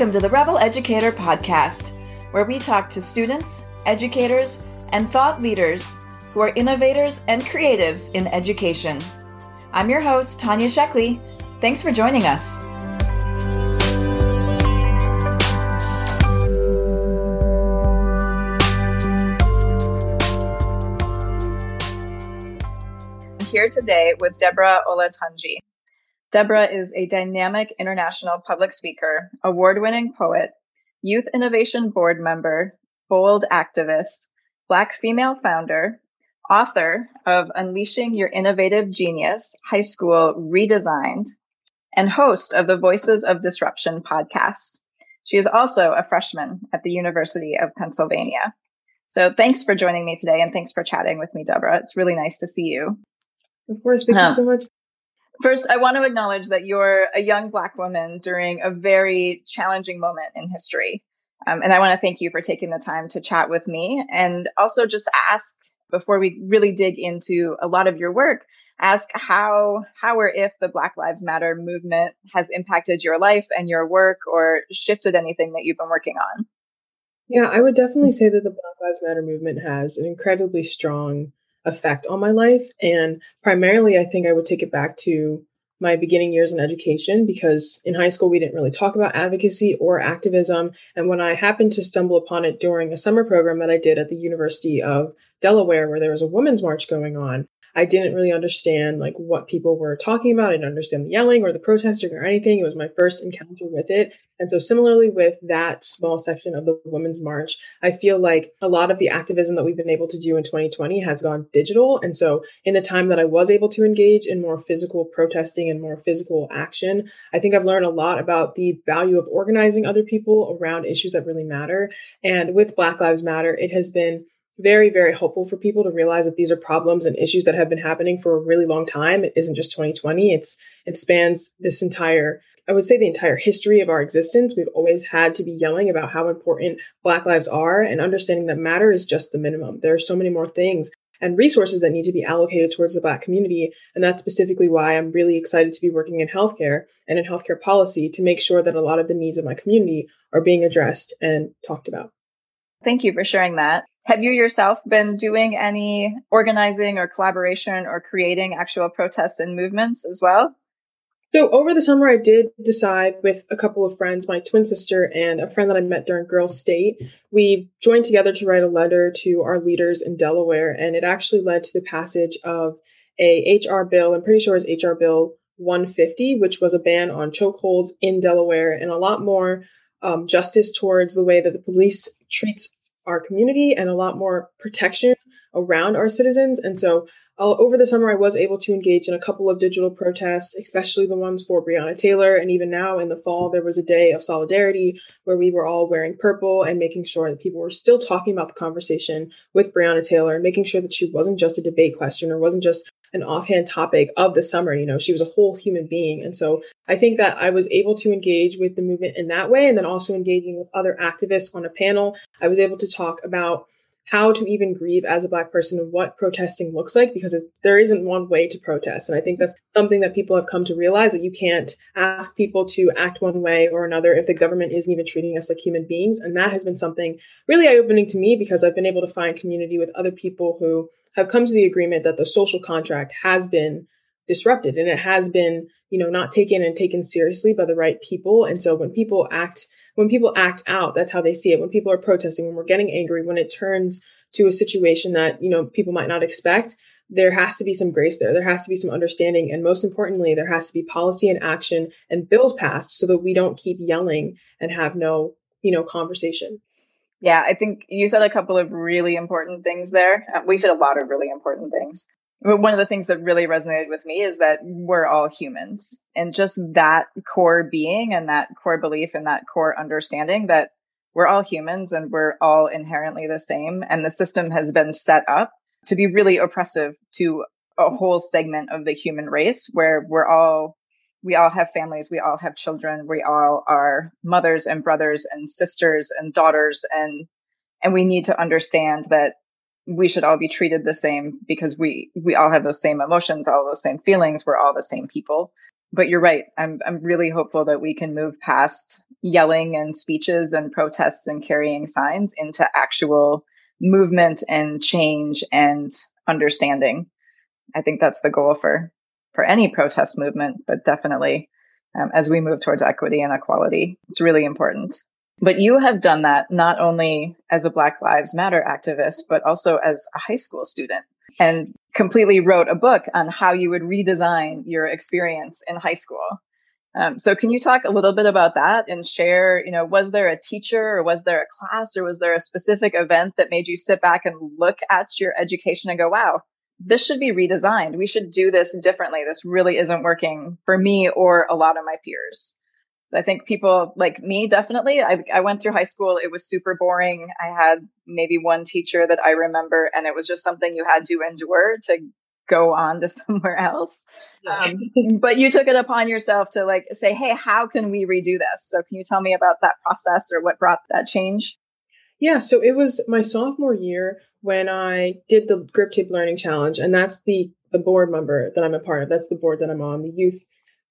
Welcome to the Rebel Educator Podcast, where we talk to students, educators, and thought leaders who are innovators and creatives in education. I'm your host, Tanya Sheckley. Thanks for joining us. I'm here today with Deborah Olatunji. Deborah is a dynamic international public speaker, award winning poet, Youth Innovation Board member, bold activist, Black female founder, author of Unleashing Your Innovative Genius High School Redesigned, and host of the Voices of Disruption podcast. She is also a freshman at the University of Pennsylvania. So thanks for joining me today and thanks for chatting with me, Deborah. It's really nice to see you. Of course. Thank you so much. First, I want to acknowledge that you're a young Black woman during a very challenging moment in history. Um, and I want to thank you for taking the time to chat with me and also just ask before we really dig into a lot of your work, ask how, how or if the Black Lives Matter movement has impacted your life and your work or shifted anything that you've been working on. Yeah, I would definitely say that the Black Lives Matter movement has an incredibly strong effect on my life. And primarily, I think I would take it back to my beginning years in education because in high school we didn't really talk about advocacy or activism. And when I happened to stumble upon it during a summer program that I did at the University of Delaware, where there was a women's march going on, I didn't really understand like what people were talking about. I didn't understand the yelling or the protesting or anything. It was my first encounter with it. And so similarly with that small section of the Women's March, I feel like a lot of the activism that we've been able to do in 2020 has gone digital. And so in the time that I was able to engage in more physical protesting and more physical action, I think I've learned a lot about the value of organizing other people around issues that really matter. And with Black Lives Matter, it has been very, very hopeful for people to realize that these are problems and issues that have been happening for a really long time. It isn't just 2020. It's it spans this entire, I would say the entire history of our existence. We've always had to be yelling about how important Black lives are and understanding that matter is just the minimum. There are so many more things and resources that need to be allocated towards the Black community. And that's specifically why I'm really excited to be working in healthcare and in healthcare policy to make sure that a lot of the needs of my community are being addressed and talked about. Thank you for sharing that. Have you yourself been doing any organizing or collaboration or creating actual protests and movements as well? So over the summer, I did decide with a couple of friends, my twin sister and a friend that I met during Girls State, we joined together to write a letter to our leaders in Delaware, and it actually led to the passage of a HR bill. I'm pretty sure it's HR Bill 150, which was a ban on chokeholds in Delaware and a lot more um, justice towards the way that the police treats our community and a lot more protection around our citizens. And so uh, over the summer, I was able to engage in a couple of digital protests, especially the ones for Breonna Taylor. And even now in the fall, there was a day of solidarity where we were all wearing purple and making sure that people were still talking about the conversation with Breonna Taylor and making sure that she wasn't just a debate question or wasn't just an offhand topic of the summer. You know, she was a whole human being. And so I think that I was able to engage with the movement in that way. And then also engaging with other activists on a panel, I was able to talk about how to even grieve as a black person and what protesting looks like because there isn't one way to protest and i think that's something that people have come to realize that you can't ask people to act one way or another if the government isn't even treating us like human beings and that has been something really eye-opening to me because i've been able to find community with other people who have come to the agreement that the social contract has been disrupted and it has been, you know, not taken and taken seriously by the right people. And so when people act, when people act out, that's how they see it. When people are protesting, when we're getting angry, when it turns to a situation that, you know, people might not expect, there has to be some grace there. There has to be some understanding. And most importantly, there has to be policy and action and bills passed so that we don't keep yelling and have no, you know, conversation. Yeah, I think you said a couple of really important things there. Uh, we said a lot of really important things. But one of the things that really resonated with me is that we're all humans and just that core being and that core belief and that core understanding that we're all humans and we're all inherently the same. And the system has been set up to be really oppressive to a whole segment of the human race where we're all we all have families, we all have children, we all are mothers and brothers and sisters and daughters and and we need to understand that we should all be treated the same because we we all have those same emotions, all those same feelings, we're all the same people. but you're right. I'm I'm really hopeful that we can move past yelling and speeches and protests and carrying signs into actual movement and change and understanding. I think that's the goal for for any protest movement, but definitely um, as we move towards equity and equality, it's really important. But you have done that not only as a Black Lives Matter activist, but also as a high school student and completely wrote a book on how you would redesign your experience in high school. Um, so can you talk a little bit about that and share, you know, was there a teacher or was there a class or was there a specific event that made you sit back and look at your education and go, wow, this should be redesigned. We should do this differently. This really isn't working for me or a lot of my peers. I think people like me definitely. I, I went through high school. It was super boring. I had maybe one teacher that I remember, and it was just something you had to endure to go on to somewhere else. Um, but you took it upon yourself to like say, hey, how can we redo this? So can you tell me about that process or what brought that change? Yeah, so it was my sophomore year when I did the Grip Tape Learning Challenge, and that's the the board member that I'm a part of. That's the board that I'm on, the youth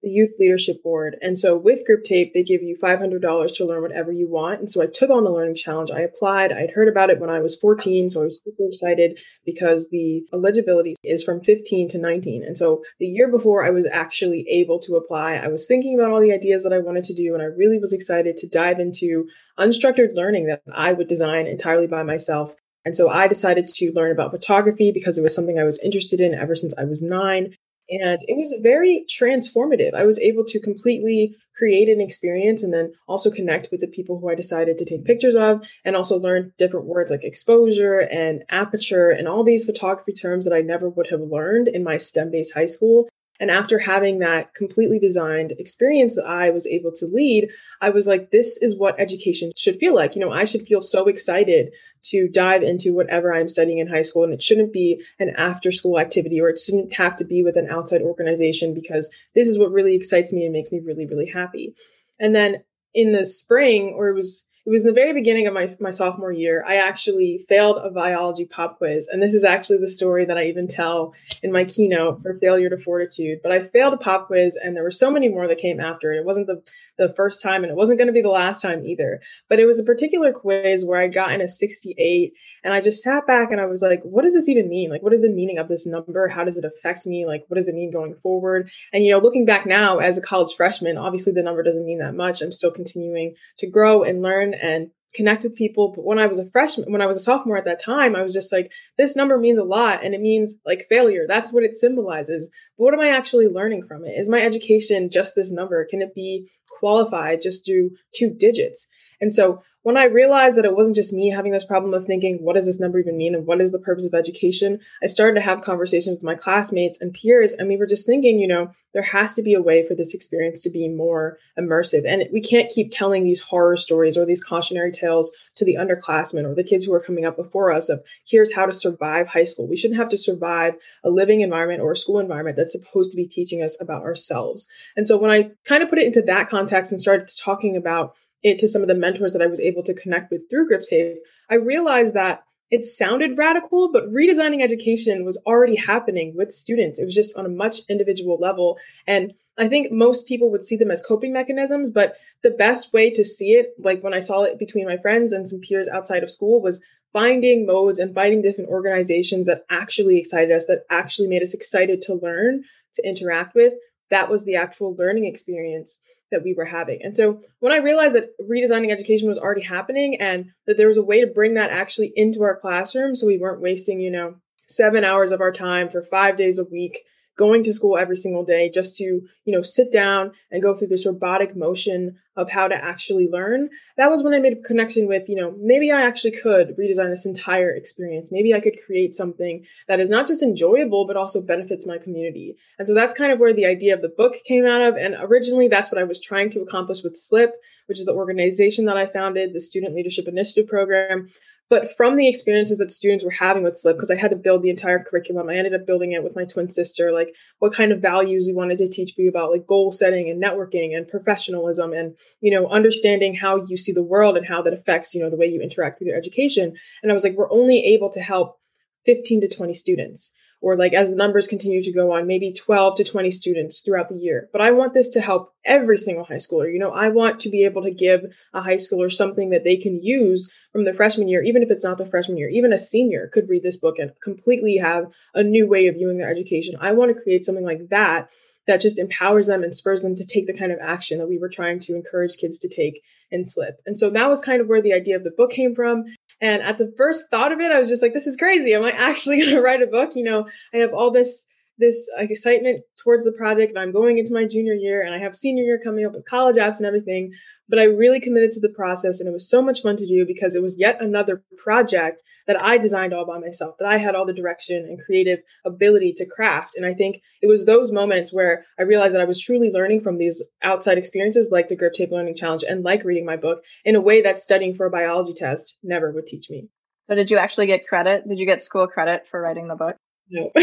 the youth leadership board. And so with Grip Tape, they give you $500 to learn whatever you want. And so I took on the learning challenge. I applied. I'd heard about it when I was 14. So I was super excited because the eligibility is from 15 to 19. And so the year before I was actually able to apply, I was thinking about all the ideas that I wanted to do. And I really was excited to dive into unstructured learning that I would design entirely by myself. And so I decided to learn about photography because it was something I was interested in ever since I was nine. And it was very transformative. I was able to completely create an experience and then also connect with the people who I decided to take pictures of and also learn different words like exposure and aperture and all these photography terms that I never would have learned in my STEM based high school. And after having that completely designed experience that I was able to lead, I was like, this is what education should feel like. You know, I should feel so excited to dive into whatever I'm studying in high school. And it shouldn't be an after school activity or it shouldn't have to be with an outside organization because this is what really excites me and makes me really, really happy. And then in the spring, or it was it was in the very beginning of my, my sophomore year. I actually failed a biology pop quiz. And this is actually the story that I even tell in my keynote for failure to fortitude. But I failed a pop quiz and there were so many more that came after it. It wasn't the, the first time and it wasn't going to be the last time either. But it was a particular quiz where I got in a 68 and I just sat back and I was like, what does this even mean? Like, what is the meaning of this number? How does it affect me? Like, what does it mean going forward? And, you know, looking back now as a college freshman, obviously the number doesn't mean that much. I'm still continuing to grow and learn and connect with people. But when I was a freshman, when I was a sophomore at that time, I was just like, this number means a lot and it means like failure. That's what it symbolizes. But what am I actually learning from it? Is my education just this number? Can it be qualified just through two digits? And so when I realized that it wasn't just me having this problem of thinking, what does this number even mean? And what is the purpose of education? I started to have conversations with my classmates and peers. And we were just thinking, you know, there has to be a way for this experience to be more immersive. And we can't keep telling these horror stories or these cautionary tales to the underclassmen or the kids who are coming up before us of here's how to survive high school. We shouldn't have to survive a living environment or a school environment that's supposed to be teaching us about ourselves. And so when I kind of put it into that context and started talking about it to some of the mentors that I was able to connect with through Grip Tape, I realized that it sounded radical, but redesigning education was already happening with students. It was just on a much individual level. And I think most people would see them as coping mechanisms, but the best way to see it, like when I saw it between my friends and some peers outside of school, was finding modes and finding different organizations that actually excited us, that actually made us excited to learn, to interact with. That was the actual learning experience that we were having. And so when I realized that redesigning education was already happening and that there was a way to bring that actually into our classroom so we weren't wasting, you know, seven hours of our time for five days a week going to school every single day just to, you know, sit down and go through this robotic motion of how to actually learn. That was when I made a connection with, you know, maybe I actually could redesign this entire experience. Maybe I could create something that is not just enjoyable, but also benefits my community. And so that's kind of where the idea of the book came out of. And originally that's what I was trying to accomplish with SLIP, which is the organization that I founded, the Student Leadership Initiative Program. But from the experiences that students were having with SLIP, because I had to build the entire curriculum, I ended up building it with my twin sister, like what kind of values we wanted to teach you about, like goal setting and networking and professionalism and, you know, understanding how you see the world and how that affects, you know, the way you interact with your education. And I was like, we're only able to help 15 to 20 students or like as the numbers continue to go on, maybe 12 to 20 students throughout the year. But I want this to help every single high schooler. You know, I want to be able to give a high schooler something that they can use from the freshman year, even if it's not the freshman year, even a senior could read this book and completely have a new way of viewing their education. I want to create something like that that just empowers them and spurs them to take the kind of action that we were trying to encourage kids to take in slip. And so that was kind of where the idea of the book came from. And at the first thought of it, I was just like, this is crazy. Am I actually going to write a book? You know, I have all this this like, excitement towards the project and I'm going into my junior year and I have senior year coming up with college apps and everything. But I really committed to the process and it was so much fun to do because it was yet another project that I designed all by myself, that I had all the direction and creative ability to craft. And I think it was those moments where I realized that I was truly learning from these outside experiences like the Grip Tape Learning Challenge and like reading my book in a way that studying for a biology test never would teach me. So did you actually get credit? Did you get school credit for writing the book? No.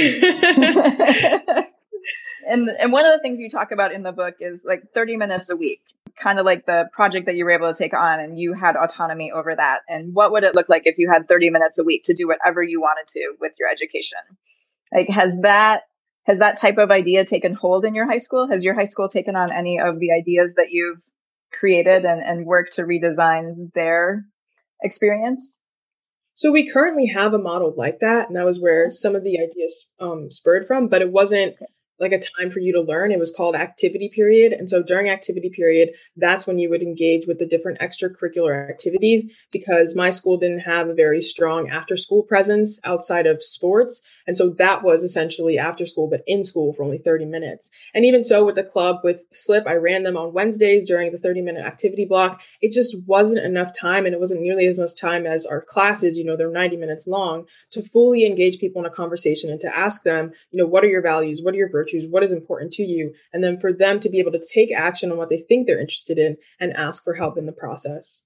and and one of the things you talk about in the book is like 30 minutes a week kind of like the project that you were able to take on and you had autonomy over that. And what would it look like if you had 30 minutes a week to do whatever you wanted to with your education? Like has that has that type of idea taken hold in your high school? Has your high school taken on any of the ideas that you've created and, and worked to redesign their experience so we currently have a model like that, and that was where some of the ideas um, spurred from. But it wasn't like a time for you to learn. It was called activity period. And so during activity period, that's when you would engage with the different extracurricular activities because my school didn't have a very strong after school presence outside of sports. And so that was essentially after school, but in school for only 30 minutes. And even so with the club with Slip, I ran them on Wednesdays during the 30 minute activity block. It just wasn't enough time and it wasn't nearly as much time as our classes, you know, they're 90 minutes long to fully engage people in a conversation and to ask them, you know, what are your values? What are your virtues? Virtues, what is important to you, and then for them to be able to take action on what they think they're interested in and ask for help in the process.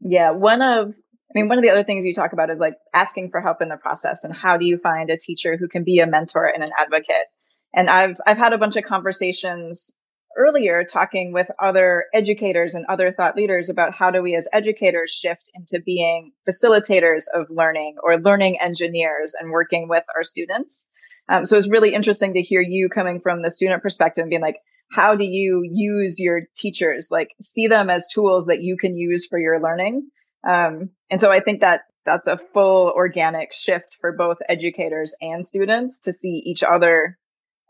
Yeah, one of I mean, one of the other things you talk about is like asking for help in the process and how do you find a teacher who can be a mentor and an advocate? And I've I've had a bunch of conversations earlier talking with other educators and other thought leaders about how do we as educators shift into being facilitators of learning or learning engineers and working with our students. Um, so it's really interesting to hear you coming from the student perspective and being like, how do you use your teachers? Like, see them as tools that you can use for your learning. Um, and so I think that that's a full organic shift for both educators and students to see each other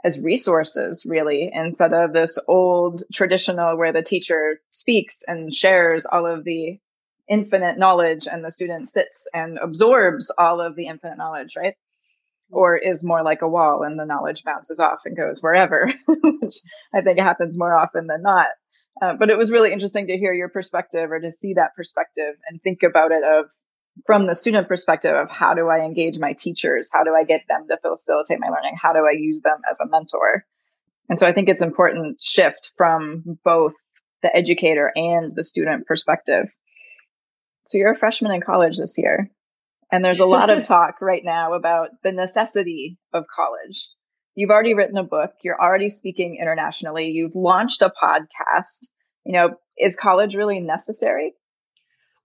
as resources, really, instead of this old traditional where the teacher speaks and shares all of the infinite knowledge and the student sits and absorbs all of the infinite knowledge, right? Or is more like a wall and the knowledge bounces off and goes wherever, which I think happens more often than not. Uh, but it was really interesting to hear your perspective or to see that perspective and think about it of from the student perspective of how do I engage my teachers? How do I get them to facilitate my learning? How do I use them as a mentor? And so I think it's important shift from both the educator and the student perspective. So you're a freshman in college this year. And there's a lot of talk right now about the necessity of college. You've already written a book. You're already speaking internationally. You've launched a podcast. You know, is college really necessary?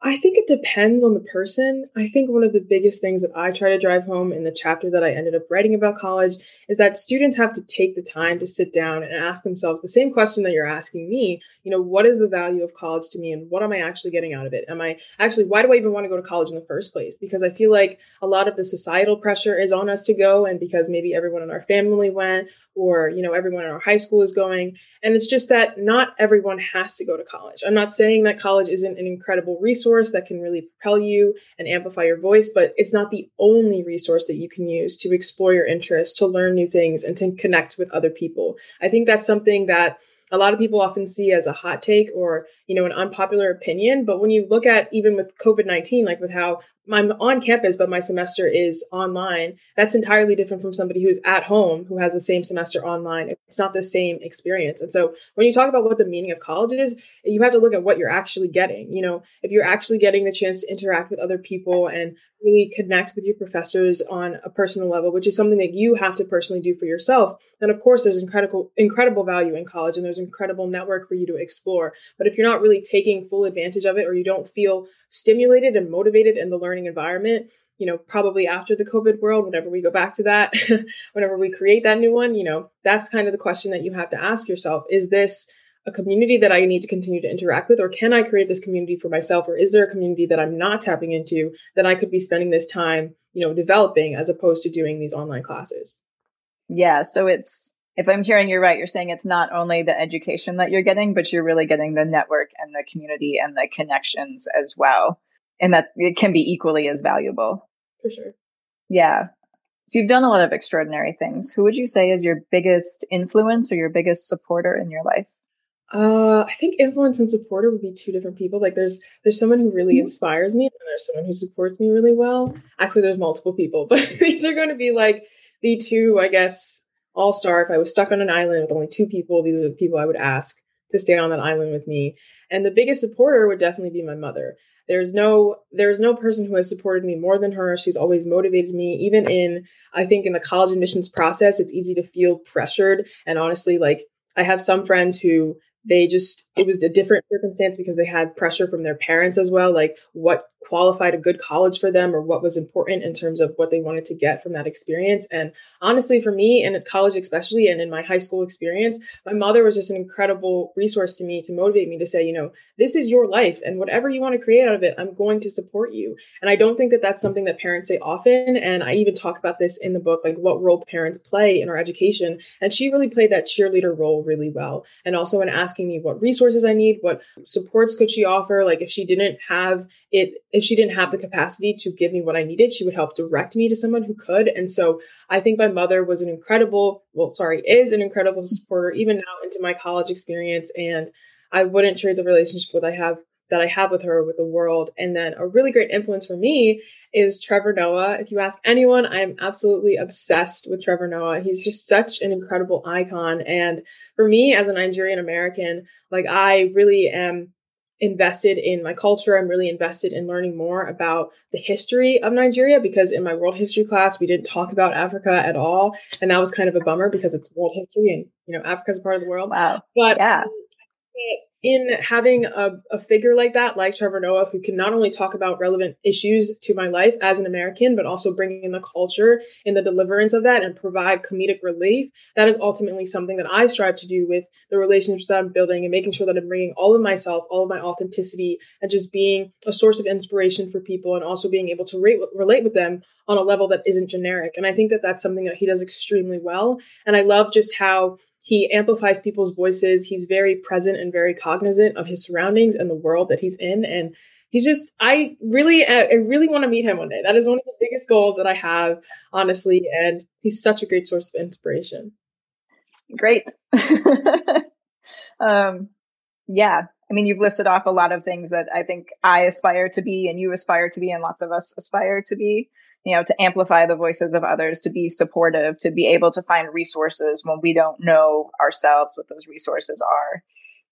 I think it depends on the person. I think one of the biggest things that I try to drive home in the chapter that I ended up writing about college is that students have to take the time to sit down and ask themselves the same question that you're asking me. You know, what is the value of college to me and what am I actually getting out of it? Am I actually, why do I even want to go to college in the first place? Because I feel like a lot of the societal pressure is on us to go and because maybe everyone in our family went or, you know, everyone in our high school is going. And it's just that not everyone has to go to college. I'm not saying that college isn't an incredible resource resource that can really propel you and amplify your voice, but it's not the only resource that you can use to explore your interests, to learn new things, and to connect with other people. I think that's something that a lot of people often see as a hot take or you know an unpopular opinion but when you look at even with covid-19 like with how I'm on campus, but my semester is online. That's entirely different from somebody who's at home who has the same semester online. It's not the same experience. And so when you talk about what the meaning of college is, you have to look at what you're actually getting. You know, if you're actually getting the chance to interact with other people and really connect with your professors on a personal level, which is something that you have to personally do for yourself, then of course there's incredible incredible value in college and there's incredible network for you to explore. But if you're not really taking full advantage of it or you don't feel stimulated and motivated in the learning environment, you know, probably after the COVID world, whenever we go back to that, whenever we create that new one, you know, that's kind of the question that you have to ask yourself. Is this a community that I need to continue to interact with, or can I create this community for myself? Or is there a community that I'm not tapping into that I could be spending this time, you know, developing as opposed to doing these online classes? Yeah. So it's, if I'm hearing you right, you're saying it's not only the education that you're getting, but you're really getting the network and the community and the connections as well. And that it can be equally as valuable. For sure. Yeah. So you've done a lot of extraordinary things. Who would you say is your biggest influence or your biggest supporter in your life? Uh, I think influence and supporter would be two different people. Like there's there's someone who really mm-hmm. inspires me, and there's someone who supports me really well. Actually, there's multiple people, but these are going to be like the two, I guess, all star. If I was stuck on an island with only two people, these are the people I would ask to stay on that island with me. And the biggest supporter would definitely be my mother. There's no there's no person who has supported me more than her. She's always motivated me. Even in I think in the college admissions process, it's easy to feel pressured. And honestly, like I have some friends who they just it was a different circumstance because they had pressure from their parents as well like what qualified a good college for them or what was important in terms of what they wanted to get from that experience. And honestly, for me and at college, especially, and in my high school experience, my mother was just an incredible resource to me to motivate me to say, you know, this is your life and whatever you want to create out of it, I'm going to support you. And I don't think that that's something that parents say often. And I even talk about this in the book, like what role parents play in our education. And she really played that cheerleader role really well. And also in asking me what resources I need, what supports could she offer? Like if she didn't have it if she didn't have the capacity to give me what I needed, she would help direct me to someone who could. And so I think my mother was an incredible, well, sorry, is an incredible supporter even now into my college experience. And I wouldn't trade the relationship that I have that I have with her with the world. And then a really great influence for me is Trevor Noah. If you ask anyone, I'm absolutely obsessed with Trevor Noah. He's just such an incredible icon. And for me as a Nigerian American, like I really am invested in my culture. I'm really invested in learning more about the history of Nigeria because in my world history class, we didn't talk about Africa at all. And that was kind of a bummer because it's world history and, you know, Africa's a part of the world. Wow. But yeah in having a, a figure like that, like Trevor Noah, who can not only talk about relevant issues to my life as an American, but also bringing in the culture in the deliverance of that and provide comedic relief, that is ultimately something that I strive to do with the relationships that I'm building and making sure that I'm bringing all of myself, all of my authenticity, and just being a source of inspiration for people and also being able to rate, relate with them on a level that isn't generic. And I think that that's something that he does extremely well. And I love just how he amplifies people's voices. He's very present and very cognizant of his surroundings and the world that he's in. And he's just, I really, I really want to meet him one day. That is one of the biggest goals that I have, honestly. And he's such a great source of inspiration. Great. um, yeah. I mean, you've listed off a lot of things that I think I aspire to be and you aspire to be and lots of us aspire to be you know, to amplify the voices of others, to be supportive, to be able to find resources when we don't know ourselves what those resources are.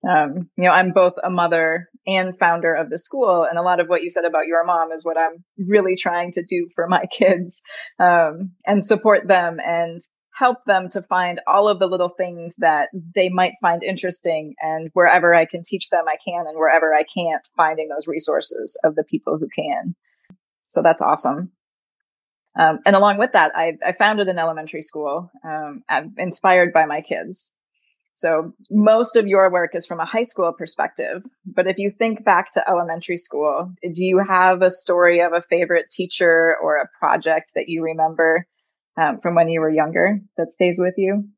Um, you know, I'm both a mother and founder of the school, and a lot of what you said about your mom is what I'm really trying to do for my kids um, and support them and help them to find all of the little things that they might find interesting. And wherever I can teach them, I can, and wherever I can't, finding those resources of the people who can. So that's awesome. Um, and along with that, I, I, founded an elementary school um, inspired by my kids. So most of your work is from a high school perspective. But if you think back to elementary school, do you have a story of a favorite teacher or a project that you remember um, from when you were younger that stays with you?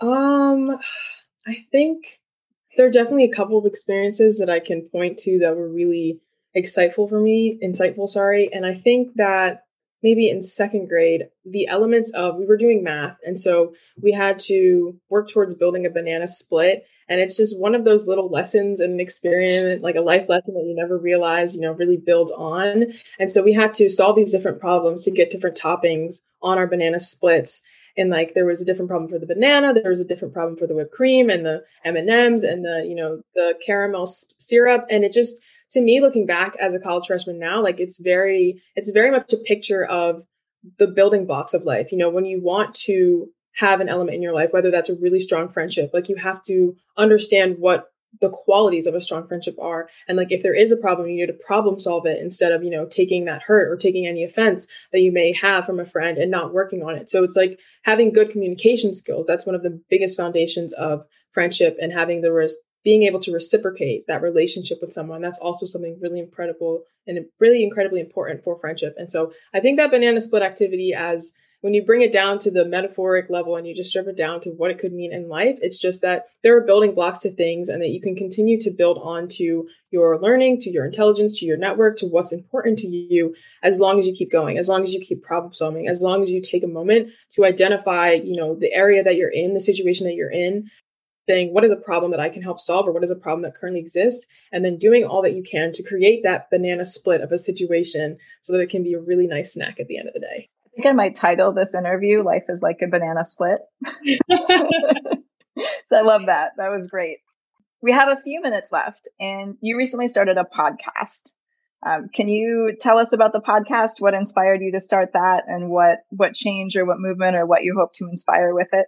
Um, I think there are definitely a couple of experiences that I can point to that were really insightful for me, insightful, sorry. And I think that maybe in second grade, the elements of we were doing math. And so we had to work towards building a banana split. And it's just one of those little lessons and an experiment, like a life lesson that you never realize, you know, really builds on. And so we had to solve these different problems to get different toppings on our banana splits. And like there was a different problem for the banana, there was a different problem for the whipped cream and the M and M's and the you know the caramel syrup, and it just to me, looking back as a college freshman now, like it's very, it's very much a picture of the building blocks of life. You know, when you want to have an element in your life, whether that's a really strong friendship, like you have to understand what the qualities of a strong friendship are. And like if there is a problem you need to problem solve it instead of you know taking that hurt or taking any offense that you may have from a friend and not working on it. So it's like having good communication skills. That's one of the biggest foundations of friendship and having the res- being able to reciprocate that relationship with someone that's also something really incredible and really incredibly important for friendship. And so i think that banana split activity as when you bring it down to the metaphoric level and you just strip it down to what it could mean in life, it's just that there are building blocks to things and that you can continue to build on to your learning, to your intelligence, to your network, to what's important to you as long as you keep going, as long as you keep problem solving, as long as you take a moment to identify, you know, the area that you're in, the situation that you're in, saying what is a problem that I can help solve or what is a problem that currently exists, and then doing all that you can to create that banana split of a situation so that it can be a really nice snack at the end of the day I think I might title this interview Life is Like a Banana Split. so I love that. That was great. We have a few minutes left, and you recently started a podcast. Um, can you tell us about the podcast? What inspired you to start that, and what what change or what movement or what you hope to inspire with it?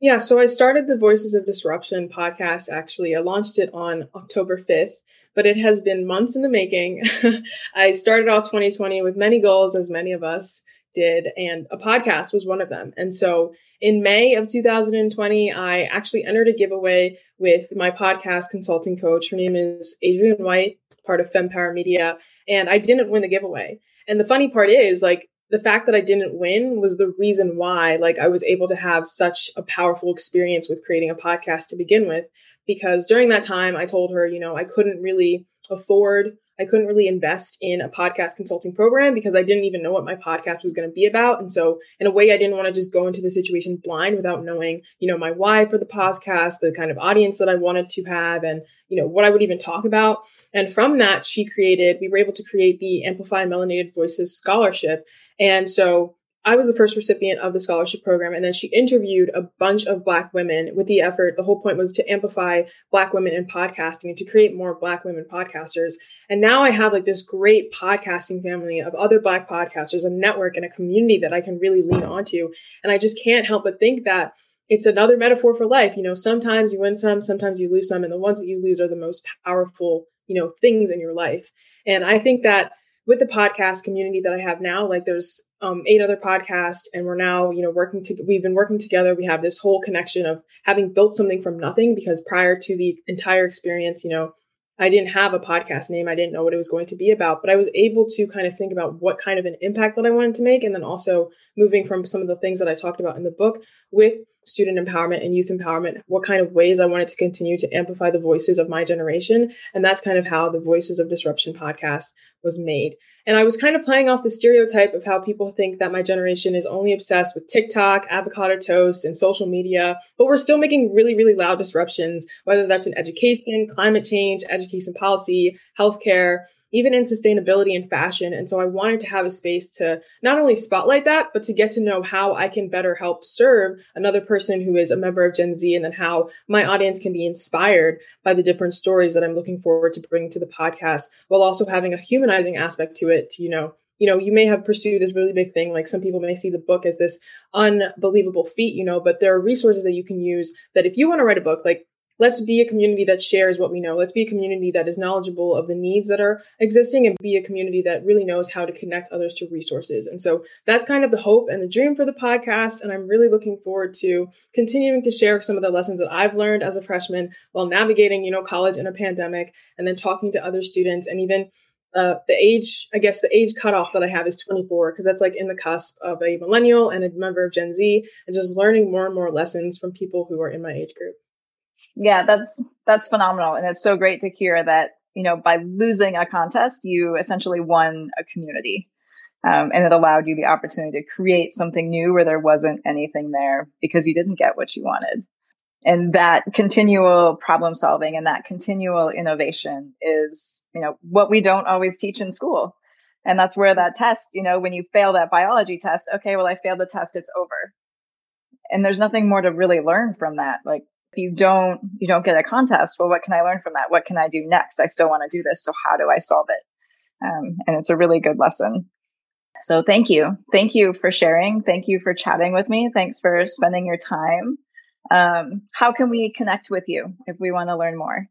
Yeah, so I started the Voices of Disruption podcast. Actually, I launched it on October fifth, but it has been months in the making. I started off 2020 with many goals, as many of us did, and a podcast was one of them. And so in May of 2020, I actually entered a giveaway with my podcast consulting coach. Her name is Adrienne White, part of FemPower Media, and I didn't win the giveaway. And the funny part is, like, the fact that I didn't win was the reason why, like, I was able to have such a powerful experience with creating a podcast to begin with. Because during that time, I told her, you know, I couldn't really afford I couldn't really invest in a podcast consulting program because I didn't even know what my podcast was going to be about. And so in a way, I didn't want to just go into the situation blind without knowing, you know, my why for the podcast, the kind of audience that I wanted to have and, you know, what I would even talk about. And from that, she created, we were able to create the Amplify Melanated Voices Scholarship. And so I was the first recipient of the scholarship program, and then she interviewed a bunch of Black women with the effort. The whole point was to amplify Black women in podcasting and to create more Black women podcasters. And now I have like this great podcasting family of other Black podcasters, a network and a community that I can really lean onto. And I just can't help but think that it's another metaphor for life. You know, sometimes you win some, sometimes you lose some, and the ones that you lose are the most powerful, you know, things in your life. And I think that with the podcast community that I have now, like there's um, eight other podcasts, and we're now, you know, working to. We've been working together. We have this whole connection of having built something from nothing because prior to the entire experience, you know, I didn't have a podcast name. I didn't know what it was going to be about, but I was able to kind of think about what kind of an impact that I wanted to make. And then also moving from some of the things that I talked about in the book with student empowerment and youth empowerment, what kind of ways I wanted to continue to amplify the voices of my generation. And that's kind of how the Voices of Disruption podcast was made. And I was kind of playing off the stereotype of how people think that my generation is only obsessed with TikTok, avocado toast, and social media, but we're still making really, really loud disruptions, whether that's in education, climate change, education policy, healthcare, even in sustainability and fashion. And so I wanted to have a space to not only spotlight that, but to get to know how I can better help serve another person who is a member of Gen Z and then how my audience can be inspired by the different stories that I'm looking forward to bringing to the podcast while also having a humanizing aspect to it to, you know, you know, you may have pursued this really big thing. Like some people may see the book as this unbelievable feat, you know, but there are resources that you can use that if you want to write a book, like let's be a community that shares what we know. Let's be a community that is knowledgeable of the needs that are existing and be a community that really knows how to connect others to resources. And so that's kind of the hope and the dream for the podcast. And I'm really looking forward to continuing to share some of the lessons that I've learned as a freshman while navigating, you know, college in a pandemic and then talking to other students and even uh, the age, I guess the age cutoff that I have is 24 because that's like in the cusp of a millennial and a member of Gen Z and just learning more and more lessons from people who are in my age group yeah, that's that's phenomenal, and it's so great to hear that you know by losing a contest, you essentially won a community, um, and it allowed you the opportunity to create something new where there wasn't anything there because you didn't get what you wanted. And that continual problem solving and that continual innovation is, you know, what we don't always teach in school. And that's where that test, you know, when you fail that biology test, okay, well, I failed the test, it's over. And there's nothing more to really learn from that. Like you don't you don't get a contest. Well what can i learn from that? What can i do next? I still want to do this so how do i solve it? Um, and it's a really good lesson. So thank you. Thank you for sharing. Thank you for chatting with me. Thanks for spending your time. Um, how can we connect with you if we want to learn more?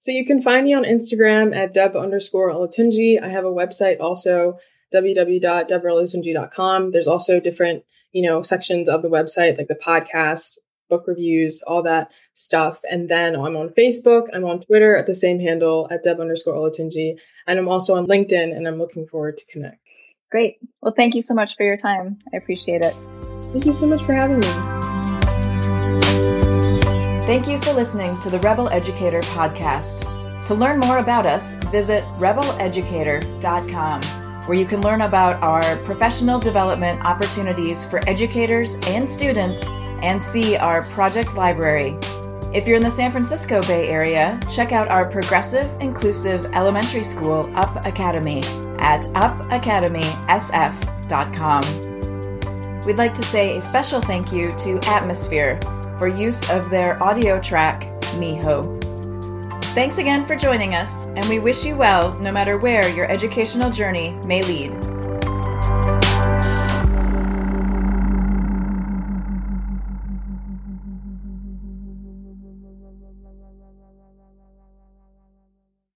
So you can find me on Instagram at deb underscore Olatunji. I have a website also, www.deboraholatunji.com. There's also different, you know, sections of the website, like the podcast, book reviews, all that stuff. And then I'm on Facebook. I'm on Twitter at the same handle at deb underscore Olatunji. And I'm also on LinkedIn and I'm looking forward to connect. Great. Well, thank you so much for your time. I appreciate it. Thank you so much for having me. Thank you for listening to the Rebel Educator podcast. To learn more about us, visit rebeleducator.com, where you can learn about our professional development opportunities for educators and students and see our project library. If you're in the San Francisco Bay Area, check out our progressive, inclusive elementary school, Up Academy, at upacademysf.com. We'd like to say a special thank you to Atmosphere for use of their audio track, Miho. Thanks again for joining us, and we wish you well no matter where your educational journey may lead.